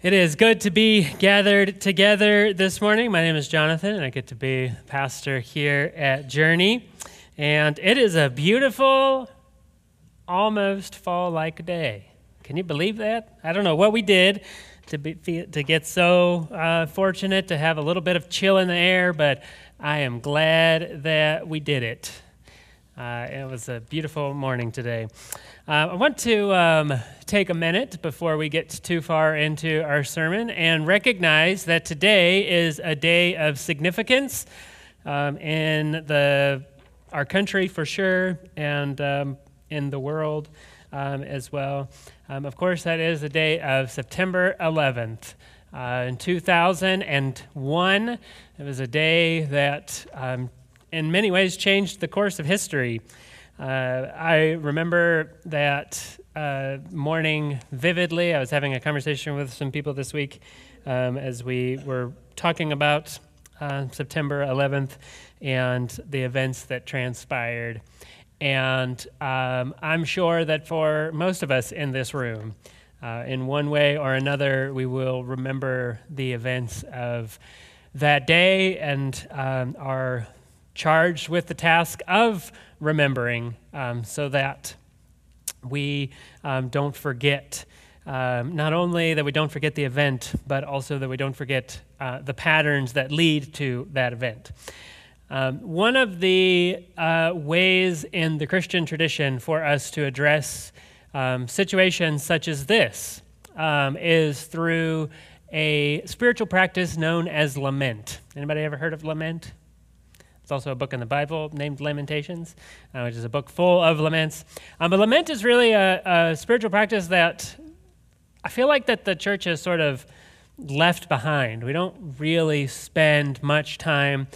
It is good to be gathered together this morning. My name is Jonathan, and I get to be pastor here at Journey. And it is a beautiful, almost fall like day. Can you believe that? I don't know what we did to, be, to get so uh, fortunate to have a little bit of chill in the air, but I am glad that we did it. Uh, it was a beautiful morning today. Uh, I want to um, take a minute before we get too far into our sermon and recognize that today is a day of significance um, in the, our country for sure and um, in the world um, as well. Um, of course, that is the day of September 11th. Uh, in 2001, it was a day that, um, in many ways, changed the course of history. Uh, I remember that uh, morning vividly. I was having a conversation with some people this week um, as we were talking about uh, September 11th and the events that transpired. And um, I'm sure that for most of us in this room, uh, in one way or another, we will remember the events of that day and um, are charged with the task of remembering um, so that we um, don't forget. Um, not only that we don't forget the event, but also that we don't forget uh, the patterns that lead to that event. Um, one of the uh, ways in the Christian tradition for us to address um, situations such as this um, is through a spiritual practice known as lament. Anybody ever heard of lament? It's also a book in the Bible named Lamentations, uh, which is a book full of laments. Um, but lament is really a, a, spiritual practice that I feel like that the church has sort of left behind. We don't really spend much time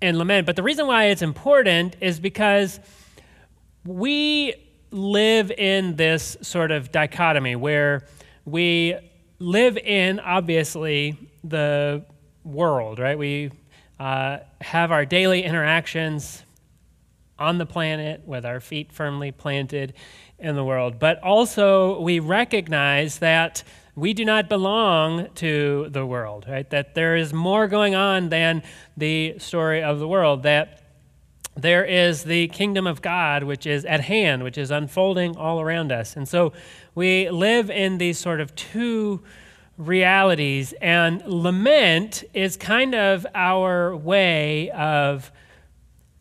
in lament. But the reason why it's important is because we live in this sort of dichotomy where we live in, obviously, the world, right? We uh, have our daily interactions on the planet with our feet firmly planted in the world. But also, we recognize that we do not belong to the world, right? That there is more going on than the story of the world, that there is the kingdom of God, which is at hand, which is unfolding all around us. And so we live in these sort of two realities. And lament is kind of our way of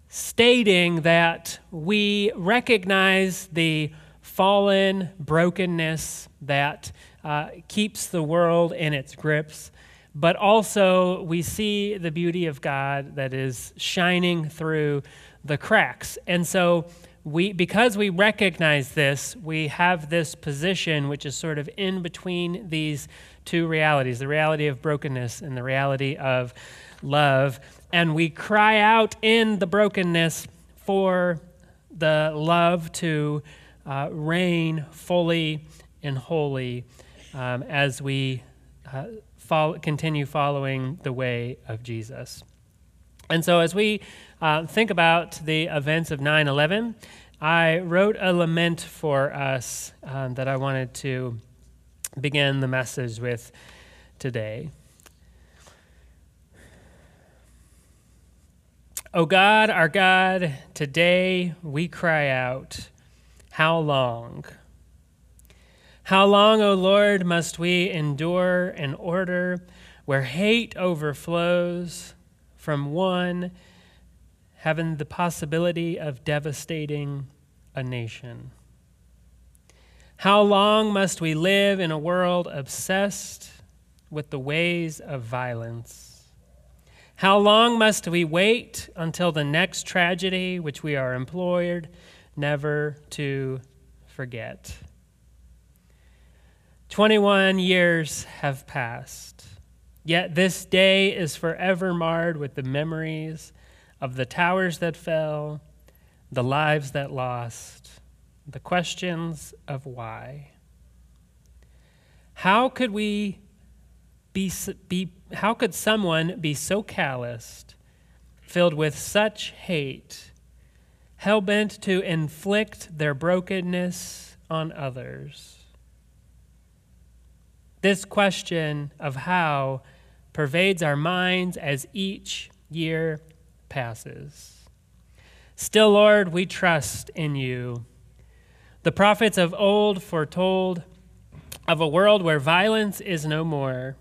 stating that we recognize the fallen brokenness that uh, keeps the world in its grips, but also we see the beauty of God that is shining through the cracks. And so, we, because we recognize this, we have this position which is sort of in between these two realities the reality of brokenness and the reality of love. And we cry out in the brokenness for the love to uh, reign fully and wholly um, as we uh, follow, continue following the way of Jesus. And so, as we uh, think about the events of 9 11, I wrote a lament for us um, that I wanted to begin the message with today. O God, our God, today we cry out, How long? How long, O Lord, must we endure an order where hate overflows from one having the possibility of devastating a nation? How long must we live in a world obsessed with the ways of violence? How long must we wait until the next tragedy, which we are employed never to forget? 21 years have passed, yet this day is forever marred with the memories of the towers that fell, the lives that lost the questions of why. How could we be, be how could someone be so calloused, filled with such hate, hell bent to inflict their brokenness on others? This question of how pervades our minds as each year passes. Still, Lord, we trust in you. The prophets of old foretold of a world where violence is no more,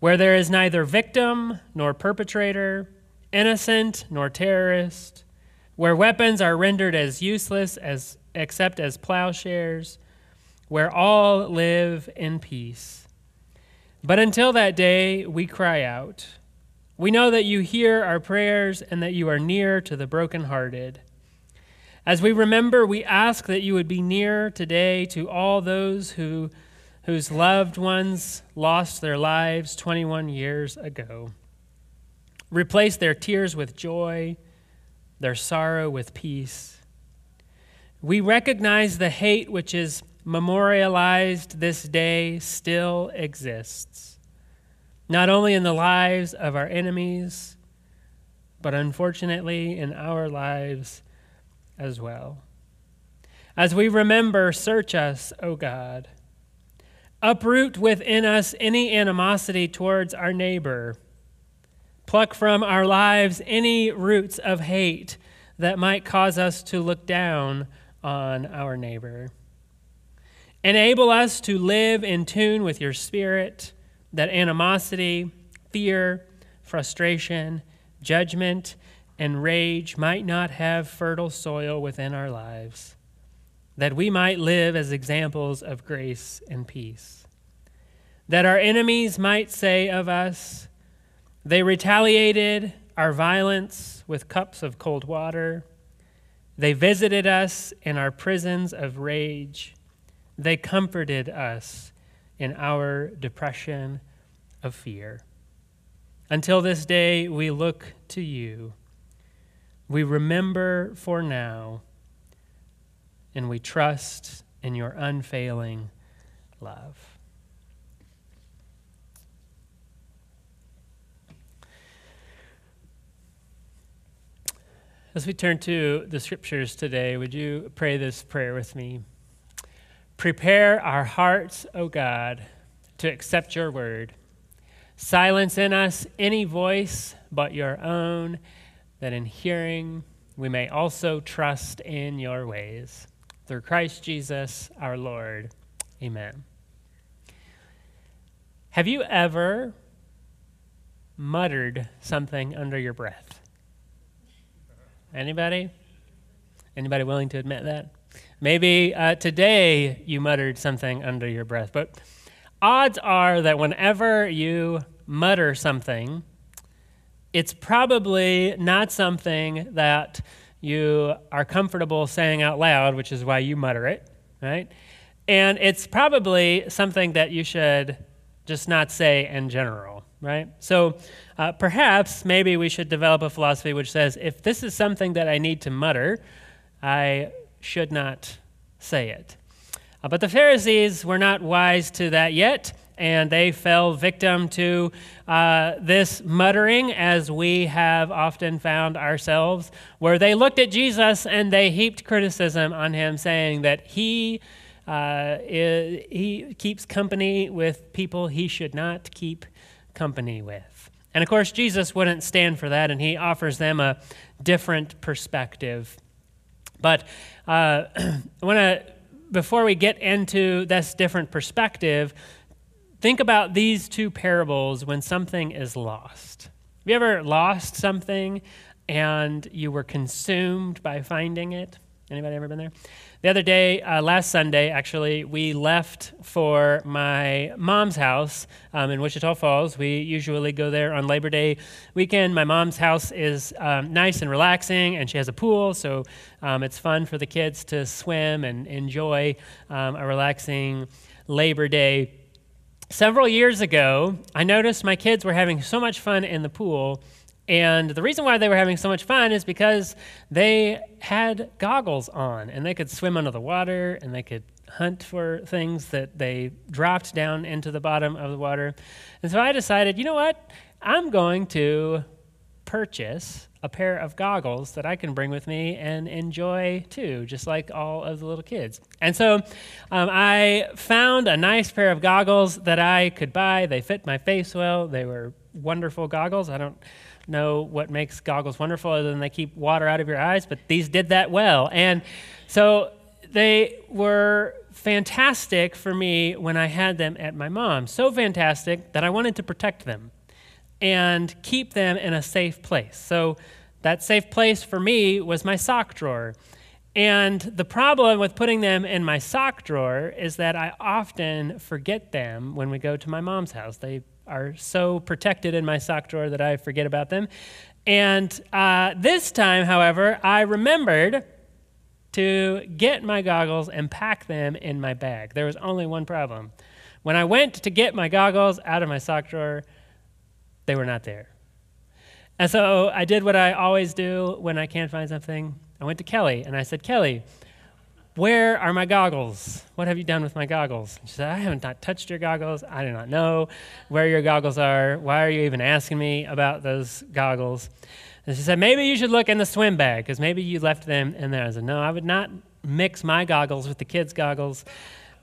where there is neither victim nor perpetrator, innocent nor terrorist, where weapons are rendered as useless as except as plowshares, where all live in peace. But until that day, we cry out. We know that you hear our prayers and that you are near to the brokenhearted. As we remember, we ask that you would be near today to all those who, whose loved ones lost their lives 21 years ago. Replace their tears with joy, their sorrow with peace. We recognize the hate which is memorialized this day still exists, not only in the lives of our enemies, but unfortunately in our lives as well. As we remember, search us, O God. Uproot within us any animosity towards our neighbor. Pluck from our lives any roots of hate that might cause us to look down on our neighbor. Enable us to live in tune with your spirit, that animosity, fear, frustration, judgment, and rage might not have fertile soil within our lives, that we might live as examples of grace and peace. That our enemies might say of us, they retaliated our violence with cups of cold water. They visited us in our prisons of rage. They comforted us in our depression of fear. Until this day, we look to you we remember for now, and we trust in your unfailing love. As we turn to the scriptures today, would you pray this prayer with me? Prepare our hearts, O God, to accept your word. Silence in us any voice but your own that in hearing we may also trust in your ways. Through Christ Jesus our Lord. Amen. Have you ever muttered something under your breath? Anybody? Anybody willing to admit that? Maybe uh, today you muttered something under your breath, but odds are that whenever you mutter something, it's probably not something that you are comfortable saying out loud, which is why you mutter it, right? And it's probably something that you should just not say in general, right? So uh, perhaps maybe we should develop a philosophy which says if this is something that I need to mutter, I should not say it. Uh, but the Pharisees were not wise to that yet and they fell victim to uh, this muttering, as we have often found ourselves, where they looked at Jesus and they heaped criticism on him, saying that he. Uh, is, he keeps company with people he should not keep company with. And of course, Jesus wouldn't stand for that, and he offers them a different perspective. But uh, I want to, before we get into this different perspective, Think about these two parables when something is lost. Have you ever lost something and you were consumed by finding it? Anybody ever been there? The other day, uh, last Sunday, actually, we left for my mom's house um, in Wichita Falls. We usually go there on Labor Day weekend. My mom's house is um, nice and relaxing, and she has a pool, so um, it's fun for the kids to swim and enjoy um, a relaxing Labor Day Several years ago, I noticed my kids were having so much fun in the pool. And the reason why they were having so much fun is because they had goggles on and they could swim under the water and they could hunt for things that they dropped down into the bottom of the water. And so I decided, you know what? I'm going to purchase a pair of goggles that I can bring with me and enjoy too, just like all of the little kids. And so um, I found a nice pair of goggles that I could buy. They fit my face well, they were wonderful goggles. I don't know what makes goggles wonderful other than they keep water out of your eyes, but these did that well. And so they were fantastic for me when I had them at my mom's. So fantastic that I wanted to protect them and keep them in a safe place. So that safe place for me was my sock drawer. And the problem with putting them in my sock drawer is that I often forget them when we go to my mom's house. They are so protected in my sock drawer that I forget about them. And uh, this time, however, I remembered to get my goggles and pack them in my bag. There was only one problem. When I went to get my goggles out of my sock drawer, they were not there. And so I did what I always do when I can't find something. I went to Kelly and I said, Kelly, where are my goggles? What have you done with my goggles? She said, I haven't not touched your goggles. I do not know where your goggles are. Why are you even asking me about those goggles? And she said, maybe you should look in the swim bag because maybe you left them in there. I said, no, I would not mix my goggles with the kids' goggles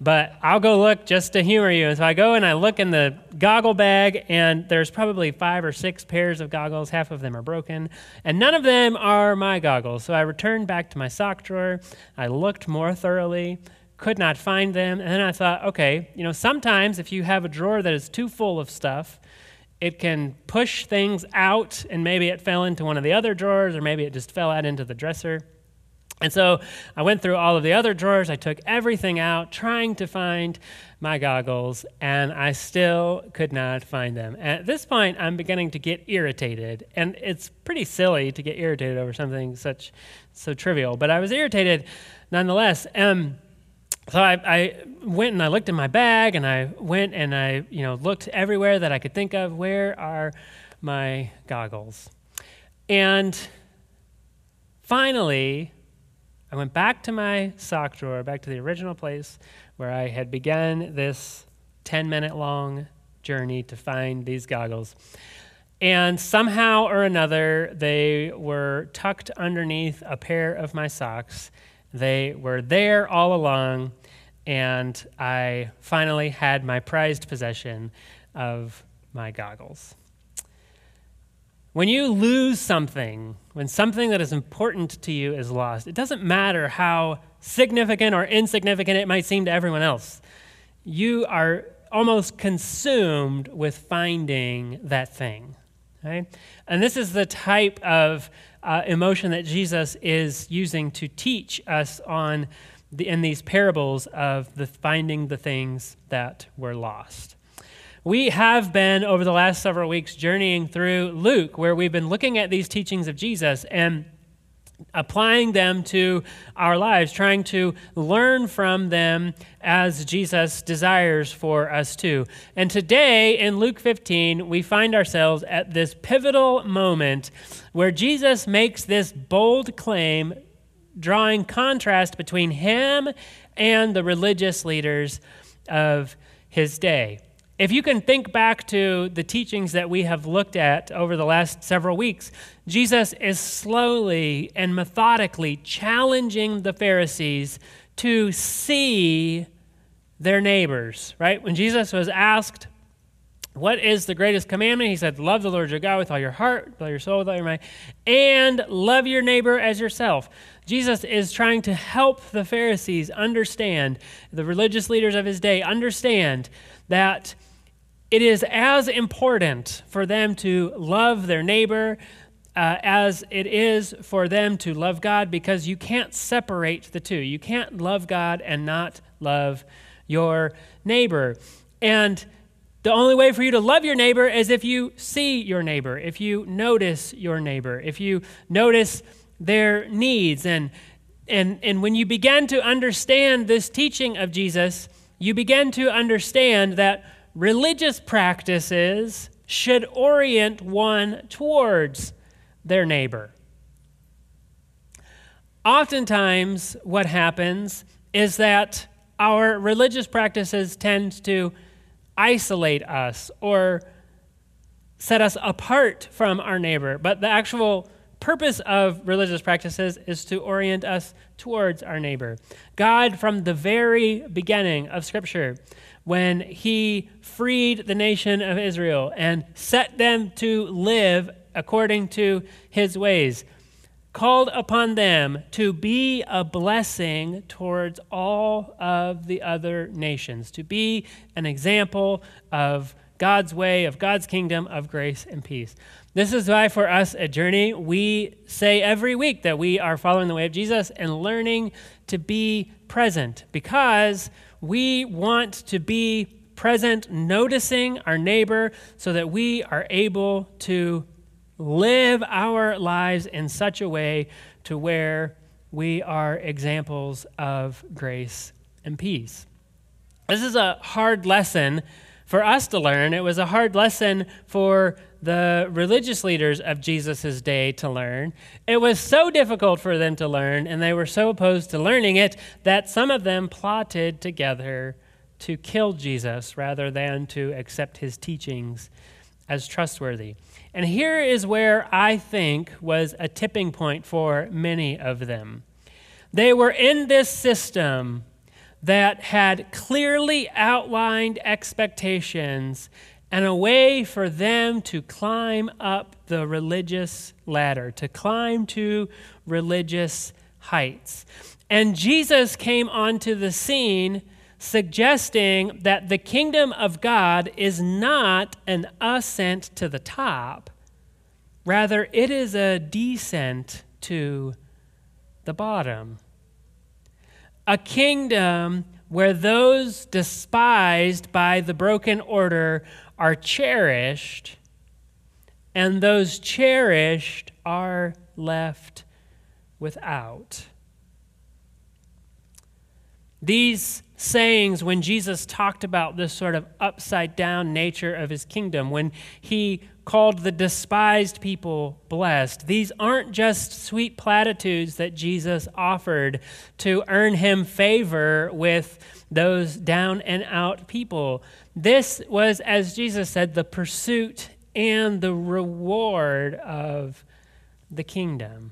but I'll go look just to humor you. And so I go and I look in the goggle bag, and there's probably five or six pairs of goggles. Half of them are broken, and none of them are my goggles. So I returned back to my sock drawer. I looked more thoroughly, could not find them, and then I thought, okay, you know, sometimes if you have a drawer that is too full of stuff, it can push things out, and maybe it fell into one of the other drawers, or maybe it just fell out into the dresser. And so I went through all of the other drawers. I took everything out, trying to find my goggles, and I still could not find them. At this point, I'm beginning to get irritated, and it's pretty silly to get irritated over something such so trivial. But I was irritated nonetheless. Um, so I, I went and I looked in my bag, and I went and I you know looked everywhere that I could think of. Where are my goggles? And finally, I went back to my sock drawer, back to the original place where I had begun this 10 minute long journey to find these goggles. And somehow or another, they were tucked underneath a pair of my socks. They were there all along, and I finally had my prized possession of my goggles. When you lose something, when something that is important to you is lost, it doesn't matter how significant or insignificant it might seem to everyone else. You are almost consumed with finding that thing. And this is the type of uh, emotion that Jesus is using to teach us on the, in these parables of the finding the things that were lost. We have been, over the last several weeks, journeying through Luke, where we've been looking at these teachings of Jesus and applying them to our lives, trying to learn from them as Jesus desires for us to. And today in Luke 15, we find ourselves at this pivotal moment where Jesus makes this bold claim, drawing contrast between him and the religious leaders of his day. If you can think back to the teachings that we have looked at over the last several weeks, Jesus is slowly and methodically challenging the Pharisees to see their neighbors, right? When Jesus was asked, What is the greatest commandment? He said, Love the Lord your God with all your heart, with all your soul, with all your mind, and love your neighbor as yourself. Jesus is trying to help the Pharisees understand, the religious leaders of his day understand that it is as important for them to love their neighbor uh, as it is for them to love God because you can't separate the two. You can't love God and not love your neighbor. And the only way for you to love your neighbor is if you see your neighbor, if you notice your neighbor, if you notice their needs. And, and, and when you begin to understand this teaching of Jesus, you begin to understand that religious practices should orient one towards their neighbor. Oftentimes, what happens is that our religious practices tend to isolate us or set us apart from our neighbor, but the actual purpose of religious practices is to orient us towards our neighbor. God, from the very beginning of Scripture, when he freed the nation of Israel and set them to live according to his ways, called upon them to be a blessing towards all of the other nations, to be an example of God's way, of God's kingdom of grace and peace. This is why, for us at Journey, we say every week that we are following the way of Jesus and learning to be present because we want to be present, noticing our neighbor so that we are able to live our lives in such a way to where we are examples of grace and peace. This is a hard lesson for us to learn. It was a hard lesson for the religious leaders of Jesus' day to learn. It was so difficult for them to learn, and they were so opposed to learning it, that some of them plotted together to kill Jesus rather than to accept his teachings as trustworthy. And here is where I think was a tipping point for many of them. They were in this system that had clearly outlined expectations and a way for them to climb up the religious ladder, to climb to religious heights. And Jesus came onto the scene suggesting that the kingdom of God is not an ascent to the top, rather, it is a descent to the bottom. A kingdom where those despised by the broken order are cherished, and those cherished are left without. These sayings, when Jesus talked about this sort of upside down nature of his kingdom, when he called the despised people blessed, these aren't just sweet platitudes that Jesus offered to earn him favor with those down and out people. This was, as Jesus said, the pursuit and the reward of the kingdom.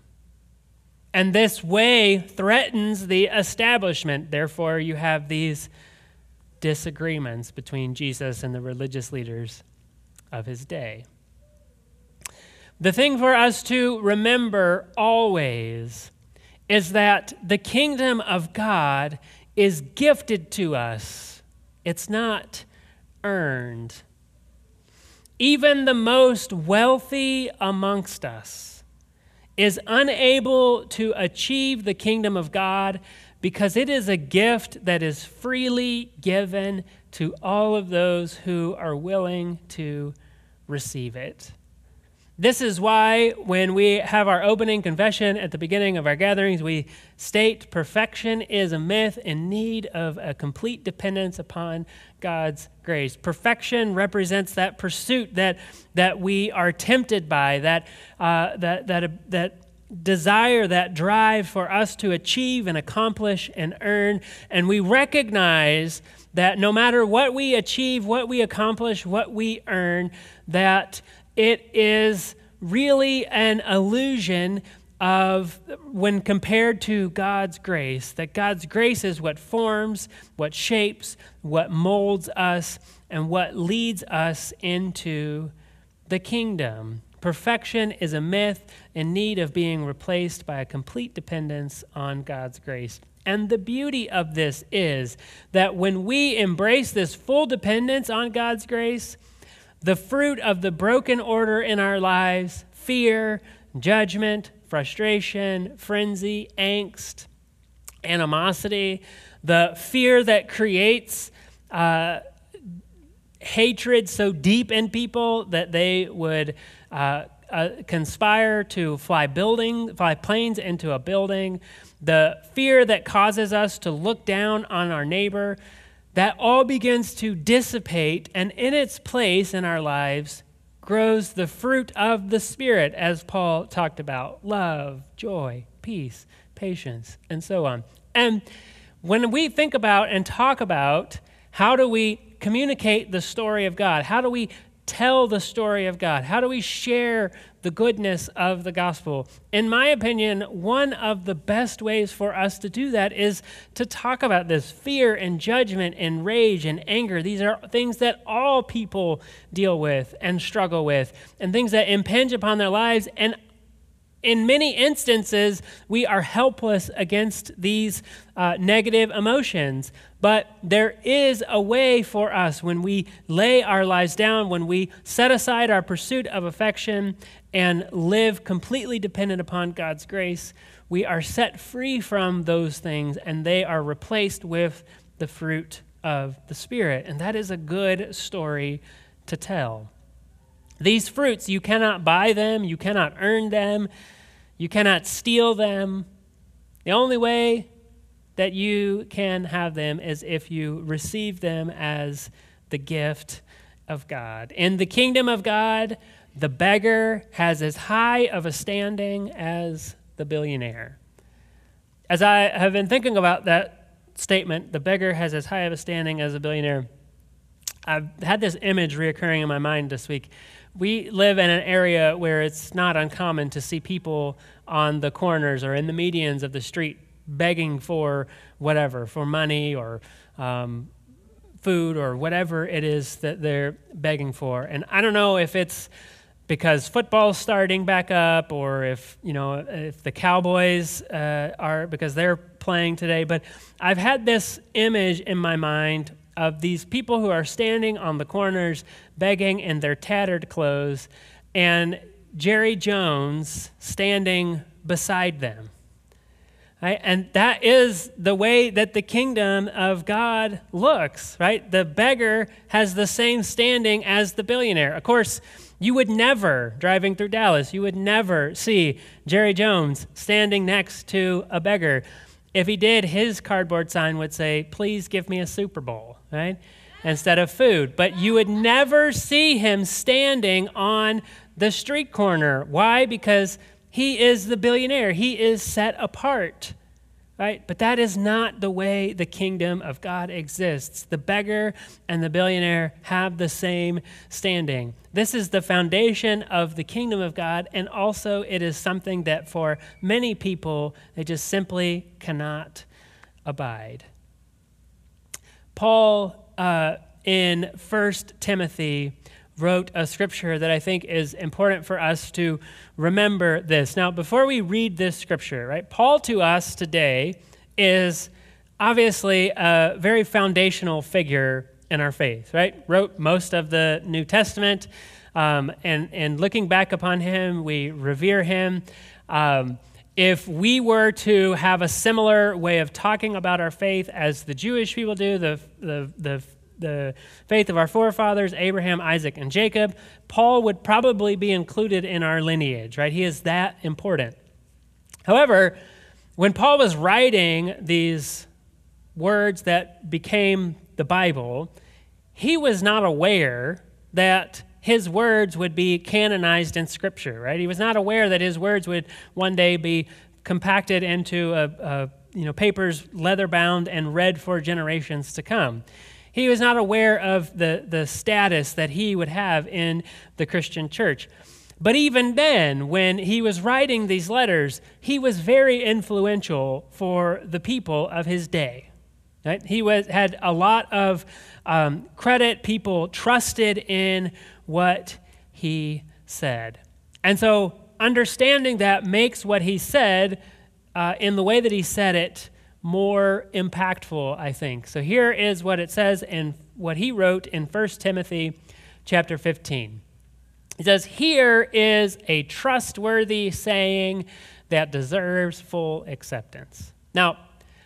And this way threatens the establishment. Therefore, you have these disagreements between Jesus and the religious leaders of his day. The thing for us to remember always is that the kingdom of God is gifted to us, it's not earned. Even the most wealthy amongst us is unable to achieve the kingdom of God because it is a gift that is freely given to all of those who are willing to receive it. This is why, when we have our opening confession at the beginning of our gatherings, we state perfection is a myth in need of a complete dependence upon God's grace. Perfection represents that pursuit that, that we are tempted by, that, uh, that, that, that desire, that drive for us to achieve and accomplish and earn. And we recognize that no matter what we achieve, what we accomplish, what we earn, that it is really an illusion of when compared to God's grace, that God's grace is what forms, what shapes, what molds us, and what leads us into the kingdom. Perfection is a myth in need of being replaced by a complete dependence on God's grace. And the beauty of this is that when we embrace this full dependence on God's grace, the fruit of the broken order in our lives fear, judgment, frustration, frenzy, angst, animosity, the fear that creates uh, hatred so deep in people that they would uh, uh, conspire to fly building, fly planes into a building, the fear that causes us to look down on our neighbor, that all begins to dissipate, and in its place in our lives grows the fruit of the Spirit, as Paul talked about love, joy, peace, patience, and so on. And when we think about and talk about how do we communicate the story of God, how do we tell the story of God? How do we share the goodness of the gospel? In my opinion, one of the best ways for us to do that is to talk about this fear and judgment and rage and anger. These are things that all people deal with and struggle with, and things that impinge upon their lives. And in many instances, we are helpless against these uh, negative emotions. But there is a way for us when we lay our lives down, when we set aside our pursuit of affection and live completely dependent upon God's grace, we are set free from those things and they are replaced with the fruit of the Spirit. And that is a good story to tell. These fruits, you cannot buy them, you cannot earn them, you cannot steal them. The only way that you can have them is if you receive them as the gift of God. In the kingdom of God, the beggar has as high of a standing as the billionaire. As I have been thinking about that statement, the beggar has as high of a standing as a billionaire, I've had this image reoccurring in my mind this week. We live in an area where it's not uncommon to see people on the corners or in the medians of the street begging for whatever, for money or um, food or whatever it is that they're begging for. And I don't know if it's because football's starting back up or if, you know, if the Cowboys uh, are because they're playing today, but I've had this image in my mind of these people who are standing on the corners begging in their tattered clothes, and Jerry Jones standing beside them. Right? And that is the way that the kingdom of God looks, right? The beggar has the same standing as the billionaire. Of course, you would never, driving through Dallas, you would never see Jerry Jones standing next to a beggar. If he did, his cardboard sign would say, Please give me a Super Bowl, right? Instead of food. But you would never see him standing on the street corner. Why? Because he is the billionaire, he is set apart. Right? But that is not the way the kingdom of God exists. The beggar and the billionaire have the same standing. This is the foundation of the kingdom of God, and also it is something that for many people, they just simply cannot abide. Paul, uh, in 1 Timothy, wrote a scripture that I think is important for us to remember this. Now, before we read this scripture, right, Paul to us today is obviously a very foundational figure in our faith, right? Wrote most of the New Testament. Um, and, and looking back upon him, we revere him. Um, if we were to have a similar way of talking about our faith as the Jewish people do, the, the, the the faith of our forefathers, Abraham, Isaac, and Jacob, Paul would probably be included in our lineage, right? He is that important. However, when Paul was writing these words that became the Bible, he was not aware that his words would be canonized in Scripture, right? He was not aware that his words would one day be compacted into a, a you know, papers leather bound and read for generations to come. He was not aware of the, the status that he would have in the Christian church. But even then, when he was writing these letters, he was very influential for the people of his day. Right? He was, had a lot of um, credit. People trusted in what he said. And so, understanding that makes what he said uh, in the way that he said it more impactful, I think. So here is what it says in what he wrote in 1 Timothy chapter 15. He says, Here is a trustworthy saying that deserves full acceptance. Now,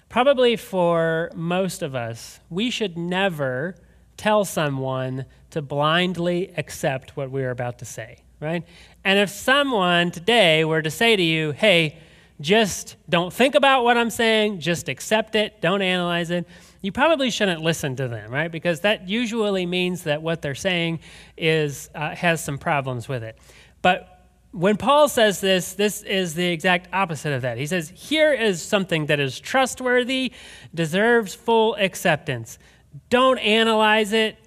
probably for most of us, we should never tell someone to blindly accept what we're about to say, right? And if someone today were to say to you, hey, just don't think about what I'm saying, just accept it, don't analyze it. You probably shouldn't listen to them, right? Because that usually means that what they're saying is uh, has some problems with it. But when Paul says this, this is the exact opposite of that. He says, Here is something that is trustworthy, deserves full acceptance. Don't analyze it,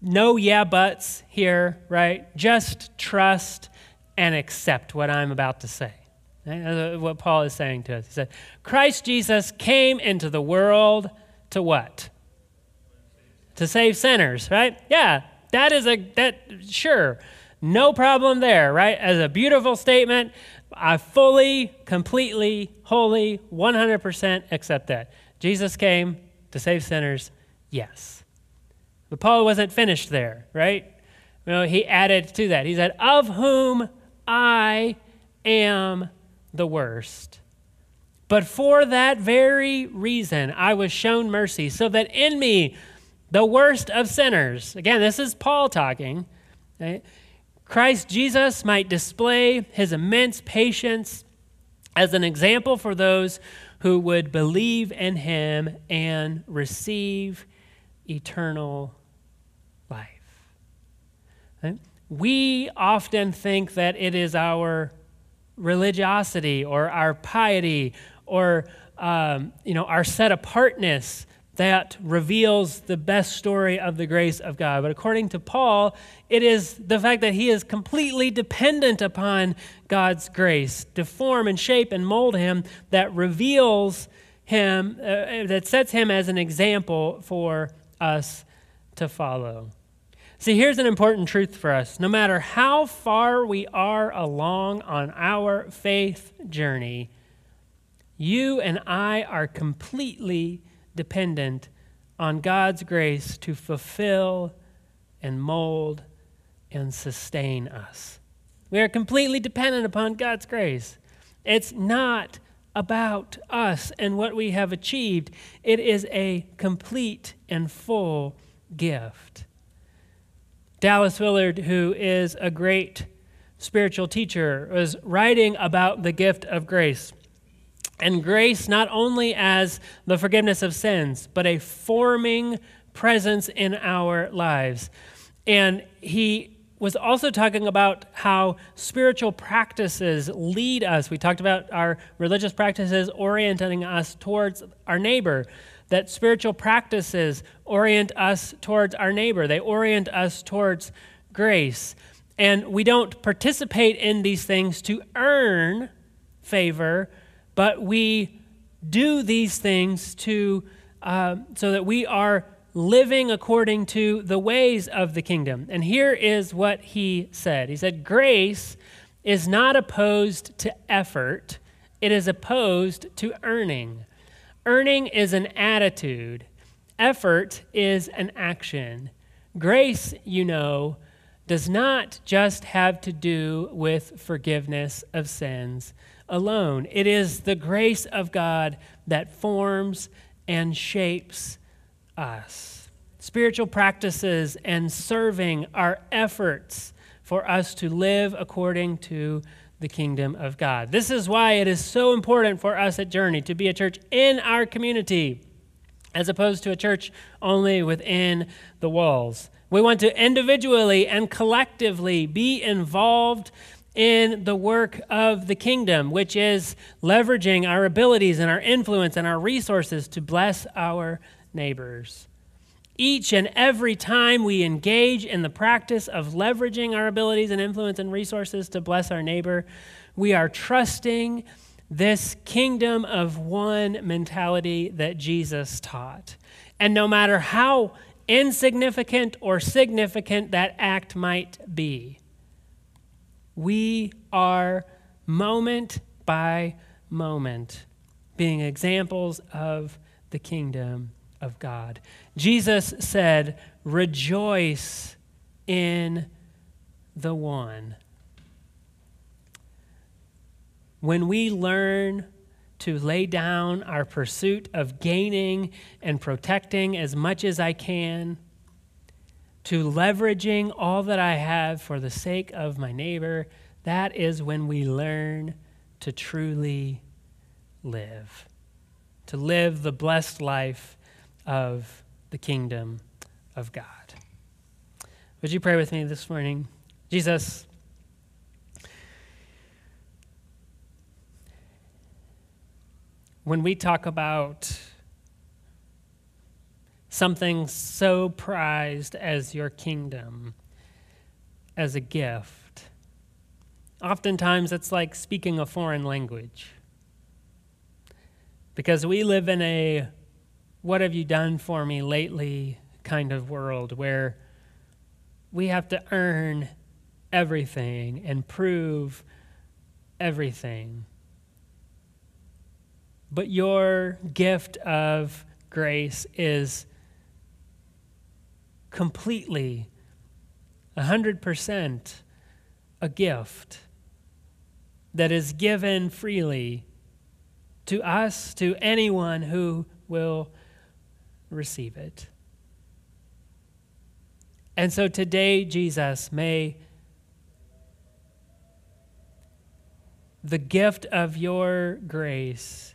no yeah buts here, right? Just trust and accept what I'm about to say. What Paul is saying to us. He said, Christ Jesus came into the world to what? To save sinners, right? Yeah, that is a, that, sure, no problem there, right? As a beautiful statement, I fully, completely, wholly, 100% accept that. Jesus came to save sinners, yes. But Paul wasn't finished there, right? You know, he added to that. He said, Of whom I am the worst. But for that very reason, I was shown mercy, so that in me, the worst of sinners, again, this is Paul talking, right? Christ Jesus might display his immense patience as an example for those who would believe in him and receive eternal life. We often think that it is our religiosity or our piety or um, you know our set apartness that reveals the best story of the grace of God. But according to Paul, it is the fact that he is completely dependent upon God's grace to form and shape and mold him that reveals him, uh, that sets him as an example for us to follow. See, here's an important truth for us. No matter how far we are along on our faith journey, you and I are completely dependent on God's grace to fulfill and mold and sustain us. We are completely dependent upon God's grace. It's not about us and what we have achieved, it is a complete and full gift. Dallas Willard, who is a great spiritual teacher, was writing about the gift of grace and grace not only as the forgiveness of sins, but a forming presence in our lives. And he was also talking about how spiritual practices lead us. We talked about our religious practices orienting us towards our neighbor, that spiritual practices orient us towards our neighbor, they orient us towards grace. And we don't participate in these things to earn favor but we do these things to uh, so that we are living according to the ways of the kingdom. And here is what he said. He said, "Grace is not opposed to effort; it is opposed to earning. Earning is an attitude. Effort is an action. Grace, you know." Does not just have to do with forgiveness of sins, alone. It is the grace of God that forms and shapes us. Spiritual practices and serving are efforts for us to live according to the kingdom of God. This is why it is so important for us at Journey to be a church in our community as opposed to a church only within the walls. We want to individually and collectively be involved in the work of the kingdom, which is leveraging our abilities and our influence and our resources to bless our neighbors. Each and every time we engage in the practice of leveraging our abilities and influence and resources to bless our neighbor, we are trusting this kingdom of one mentality that Jesus taught. And no matter how insignificant or significant that act might be, we are moment by moment being examples of the kingdom of God. Jesus said, Rejoice in the one. When we learn to lay down our pursuit of gaining and protecting as much as I can, to leveraging all that I have for the sake of my neighbor, that is when we learn to truly live, to live the blessed life of the kingdom of God. Would you pray with me this morning? Jesus, when we talk about something so prized as your kingdom as a gift. Oftentimes, it's like speaking a foreign language. Because we live in a what have you done for me lately kind of world where we have to earn everything and prove everything. But your gift of grace is completely, 100% a gift that is given freely to us, to anyone who will receive it. And so today, Jesus, may the gift of your grace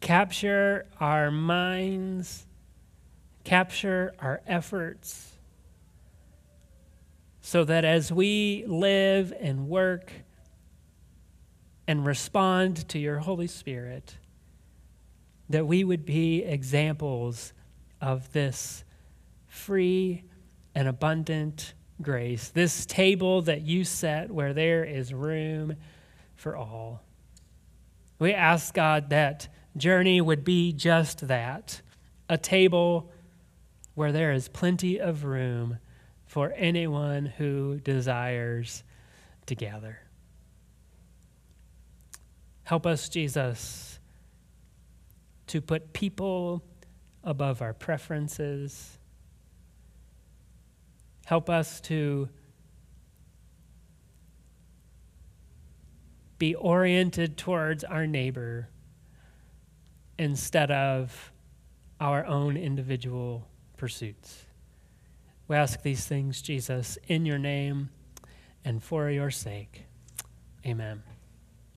capture our minds, capture our efforts, so that as we live and work and respond to your Holy Spirit, that we would be examples of this free and abundant grace, this table that you set where there is room for all. We ask God that journey would be just that a table where there is plenty of room for anyone who desires to gather. Help us, Jesus, to put people above our preferences. Help us to be oriented towards our neighbor instead of our own individual pursuits. We ask these things, Jesus, in your name and for your sake. Amen.